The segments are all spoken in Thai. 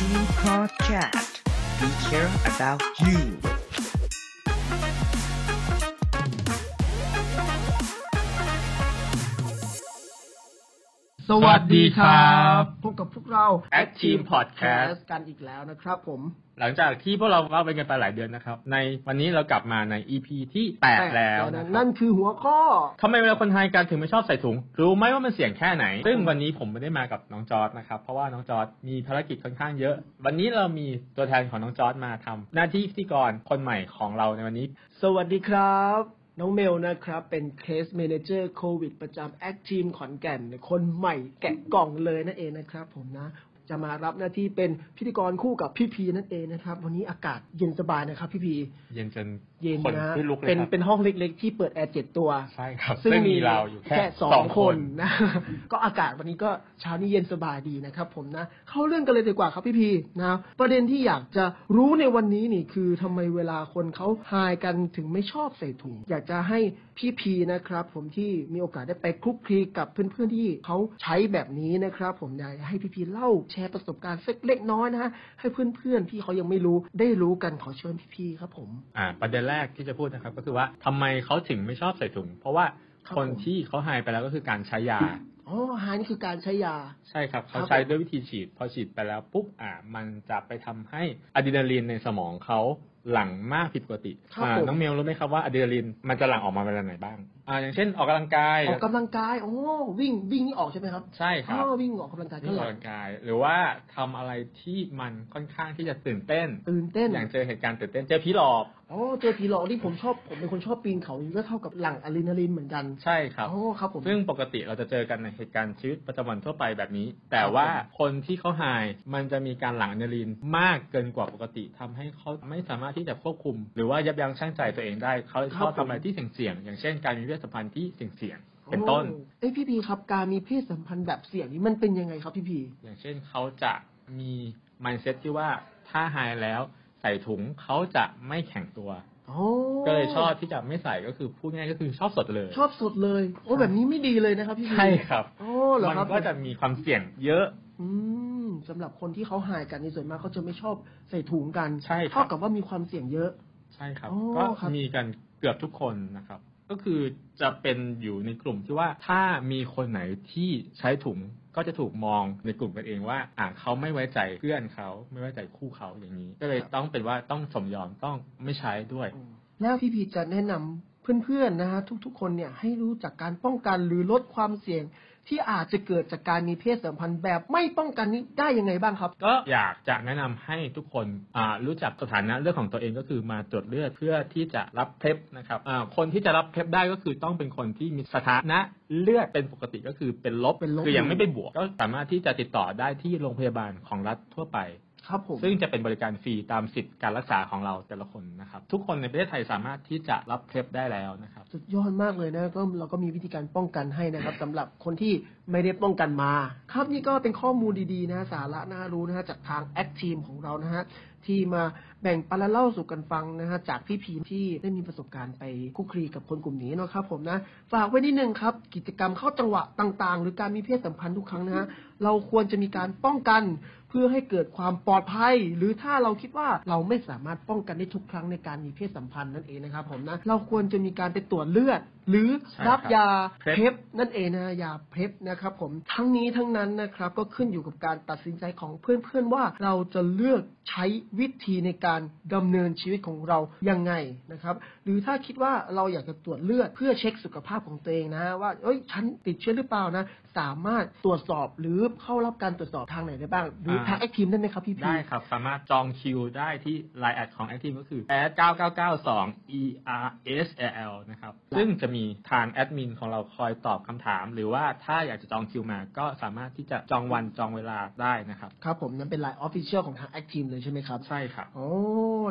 Team. We care about you. สวัสดีครับพบกับพวกเรา Act Team Podcast กันอีกแล้วนะครับผม หลังจากที่พวกเราเล่าไปกันไปหลายเดือนนะครับ ในวันนี้เรากลับมาใน EP ที่แปดแล้วต่นะครันั่บนคือหัวข้อทำไมเวลาคนไทยกันถึงไม่ชอบใส่ถุง รู้ไหมว่ามันเสี่ยงแค่ไหน ซึ่งวันนี้ผมไม่ได้มากับน้องจอร์ดนะครับ เพราะว่าน้องจอร์ดมีภารกิจค่อนข้างเยอะ วันนี้เรามีตัวแทนของน้องจอร์ดมาทำหน้าที่พิธีกรคนใหม่ของเราในวันนี้ สวัสดีครับ น้องเมลนะครับ เป็น case manager โควิดประจำแอคทีมขอนแก่น คนใหม่แกะกล่องเลยนั่นเองนะครับผมนะ จะมารับหน้าที่เป็นพิธีกรคู่กับพี่พีนั่นเองนะครับ วันนี้อากาศเย็นสบายนะครับ พี่พีเย็นจนเย็นคนนะที่ลุกเลยเป็นครับเป็นห้องเล็ก ๆ ที่เปิดแอร์เจ็ดตัวใช่ครับซึ่งมีเราอยู่แค่สองคนนะก็อากาศวันนี้ก็เช้านี้เย็นสบายดีนะครับ ผมนะ เข้าเรื่องกันเลยดีกว่าครับพี่พีนะประเด็นที่อยากจะรู้ในวันนี้นี่คือทำไมเวลาคนเขาหายกันถึงไม่ชอบใส่ถุง อยากจะให้พี่พีนะครับ ผมที่มีโอกาสได้ไปคลุกคลีกับเพื่อนๆที่เขาใช้แบบนี้นะครับ ผมอยากให้พี่พีเล่าแชร์ประสบการณ์สักเล็กน้อยนะฮะให้เพื่อนๆที่เขายังไม่รู้ได้รู้กันขอเชิญพี่พีครับผมอ่าประเด็นแรกที่จะพูดนะครับ ก็คือว่าทำไมเขาถึงไม่ชอบใส่ถุง เพราะว่าครับคนผมที่เขาหายไปแล้วก็คือการใช้ยาอ๋อหายนี่คือการใช้ยา ใช่ครับครัเขาบใช้ด้วยวิธีฉีด พอฉีดไปแล้วปุ๊บอ่ามันจะไปทำให้อะดรีนาลีนในสมองเขา หลั่งมากผิดปกติครับอ่าผม น้องเมลรู้ไหมครับว่าอะดรีนาลีนมันจะหลั่งออกมาเวลาไหนบ้างอ่าอย่างเช่นออกกำลังกายออกกำลังกายโอ้วิ่งวิ่งนี่ออกใช่ไหมครับใช่ครับ อ๋อวิ่งออกกำลังกายวิ่ก็งอหอกลักำงลังกาย หรือว่าทำอะไรที่มันค่อนข้างที่จะตื่นเต้น ตื่นเต้นอย่างเจอเหตุการณ์ตื่นเต้นเจอผีหลอกอ๋อเจอผีหลอกนี่ผมชอบผมเป็นคนชอบปีนเขานี่ก็เท่ากับหลั่งอะดรีนาลีนเหมือนกันใช่ครับอ๋อครับผม ซึ่งปกติเราจะเจอกันในเหตุการณ์ชีวิตประจำวันทั่วไปแบบนี้ แต่ว่าคนที่เขาหายมันจะมีการหลั่งอะดรีนาลีนมากเกินกว่าปกติทำให้เขาไม่สามารถที่จะควบคุม หรือว่ายับยั้งชั่งใจตัวเองได้ เขาเลยชอบทำอะไรที่เสี่ยงๆอย่างเช่น การมีเพศสัมพันธ์ที่เสี่ยงๆเป็นต้นโอ้เอ้ยพี่พีครับการมีเพศสัมพันธ์แบบเสี่ยงนี่มันเป็นยังไงครับพี่พีอย่างเช่นเขาจะมี mindset ที่ว่าถ้าหายแล้วใส่ถุงเขาจะไม่แข็งตัวอ๋อก็เลยชอบที่จะไม่ใส่ก็คือพูดง่ายๆก็คือชอบสดเลย ชอบสดเลย โอ้แบบนี้ไม่ดีเลยนะครับพี่พีใช่ครับ โอ้เหรอมันครับก็จะมีความเสี่ยงเยอะอืม สำหรับคนที่เขาหายกันในส่วนมากเขาจะไม่ชอบใส่ถุงกันใช่ครับเท่ากับว่ามีความเสี่ยงเยอะ ใช่ครับอ๋อก็ครับมีกันเกือบทุกคนนะครับ ก็คือจะเป็นอยู่ในกลุ่มที่ว่าถ้ามีคนไหนที่ใช้ถุงก็จะถูกมองในกลุ่มกันเองว่า อ่าเขาไม่ไว้ใจเพื่อนเขาไม่ไว้ใจคู่เขาอย่างนี้ ก็เลยต้องเป็นว่าต้องสมยอมต้องไม่ใช้ด้วย แล้วพี่พีจะแนะนำ เพื่อนๆนะฮะทุกๆ คนเนี่ยให้รู้จักการป้องกันหรือลดความเสี่ยงที่อาจจะเกิดจากการมีเพศสัมพันธ์แบบไม่ป้องกันนี้ได้ยังไงบ้างครับ ก็อยากจะแนะนำให้ทุกคนอ่ารู้จักสถานะเรื่องของตัวเองก็คือมาตรวจเลือดเพื่อที่จะรับเพล็บนะครับอ่าคนที่จะรับเพล็บได้ก็คือต้องเป็นคนที่มีสถานะเลือดเป็นปกติก็คือเป็นลบเป็นลบคือยังไม่ไปบวก ก็สามารถที่จะติดต่อได้ที่โรงพยาบาลของรัฐทั่วไป ครับผมซึ่งจะเป็นบริการฟรีตามสิทธิการรักษาของเราแต่ละคนนะครับ ทุกคนในประเทศไทยสามารถที่จะรับเพล็บได้แล้วนะครับ สุดยอดมากเลยนะก็เราก็มีวิธีการป้องกันให้นะครับสำหรับคนที่ไม่ได้ป้องกันมา ครับนี่ก็เป็นข้อมูลดีๆนะสาระน่ารู้นะฮะจากทางแอคทีมของเรานะฮะที่มาแบ่งปันและเล่าสู่กันฟังนะฮะจากพี่พีที่ได้มีประสบการณ์ไปคุกคลีกับคนกลุ่มนี้นะครับผมนะฝากไว้นิดนึงครับ กิจกรรมเข้าจังหวะต่างๆ หรือการมีเพศสัมพันธ์ทุกครั้งนะฮะเราควรจะมีการป้องกัน เพื่อให้เกิดความปลอดภัย หรือถ้าเราคิดว่าเราไม่สามารถป้องกันได้ทุกครั้งในการมีเพศสัมพันธ์นั่นเองนะครับผมนะเราควรจะมีการไปตรวจเลือด หรือใช่รับครับยา PrEP เพปนั่นเองนะยาเพปนะครับผมทั้งนี้ทั้งนั้นนะครับก็ขึ้นอยู่กับการตัดสินใจของเพื่อนๆว่าเราจะเลือกใช้วิธีในการดำเนินชีวิตของเรายังไงนะครับ หรือถ้าคิดว่าเราอยากจะตรวจเลือดเพื่อเช็คสุขภาพของตัวเองนะว่าเอ้ยฉันติดเชื้อหรือเปล่านะสามารถตรวจสอบหรือเข้ารับการตรวจสอบทางไหนได้บ้าง หรือทางแอคทีมได้ไหมครับพี่พีได้ครับสามารถจองคิวได้ที่ Line แอดของ Active ก็คือแอด9992 ERSL นะครับซึ่งจะมีทางแอดมินของเราคอยตอบคำถาม หรือว่าถ้าอยากจะจองคิวมา ก็สามารถที่จะจองวันจองเวลาได้นะครับ ครับผมนั่นเป็น LINE Official ของทางแอคทีมเลยใช่ไหมครับ ใช่ครับ โอ้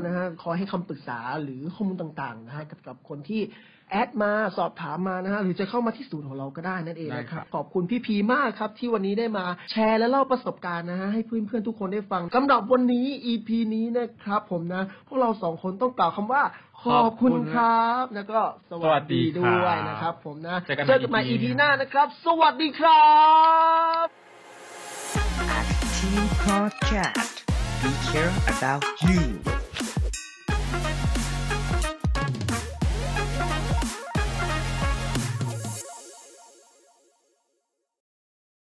นะฮะ คอยให้คำปรึกษาหรือข้อมูลต่างๆนะฮะกับกับคนที่ add มาสอบถามมานะฮะหรือจะเข้ามาที่ศูนย์ของเราก็ได้นั่นเองนะคได้ครัรับบขอบคุณพี่พีมากครับที่วันนี้ได้มาแชร์และเล่าประสบการณ์นะฮะให้เพื่อนๆทุกคนได้ฟังสำหรับวันนี้ EP นี้นะครับผมนะ พวกเราสองคนต้องกล่าวคำว่า ขอบคุณครับ แล้วก็สวัสดีด้วยนะครับ ผมนะเจอกันเจอกันใหม่ใน EP EP หน้านะครับ สวัสดีครับ Team Podcast. We care about you.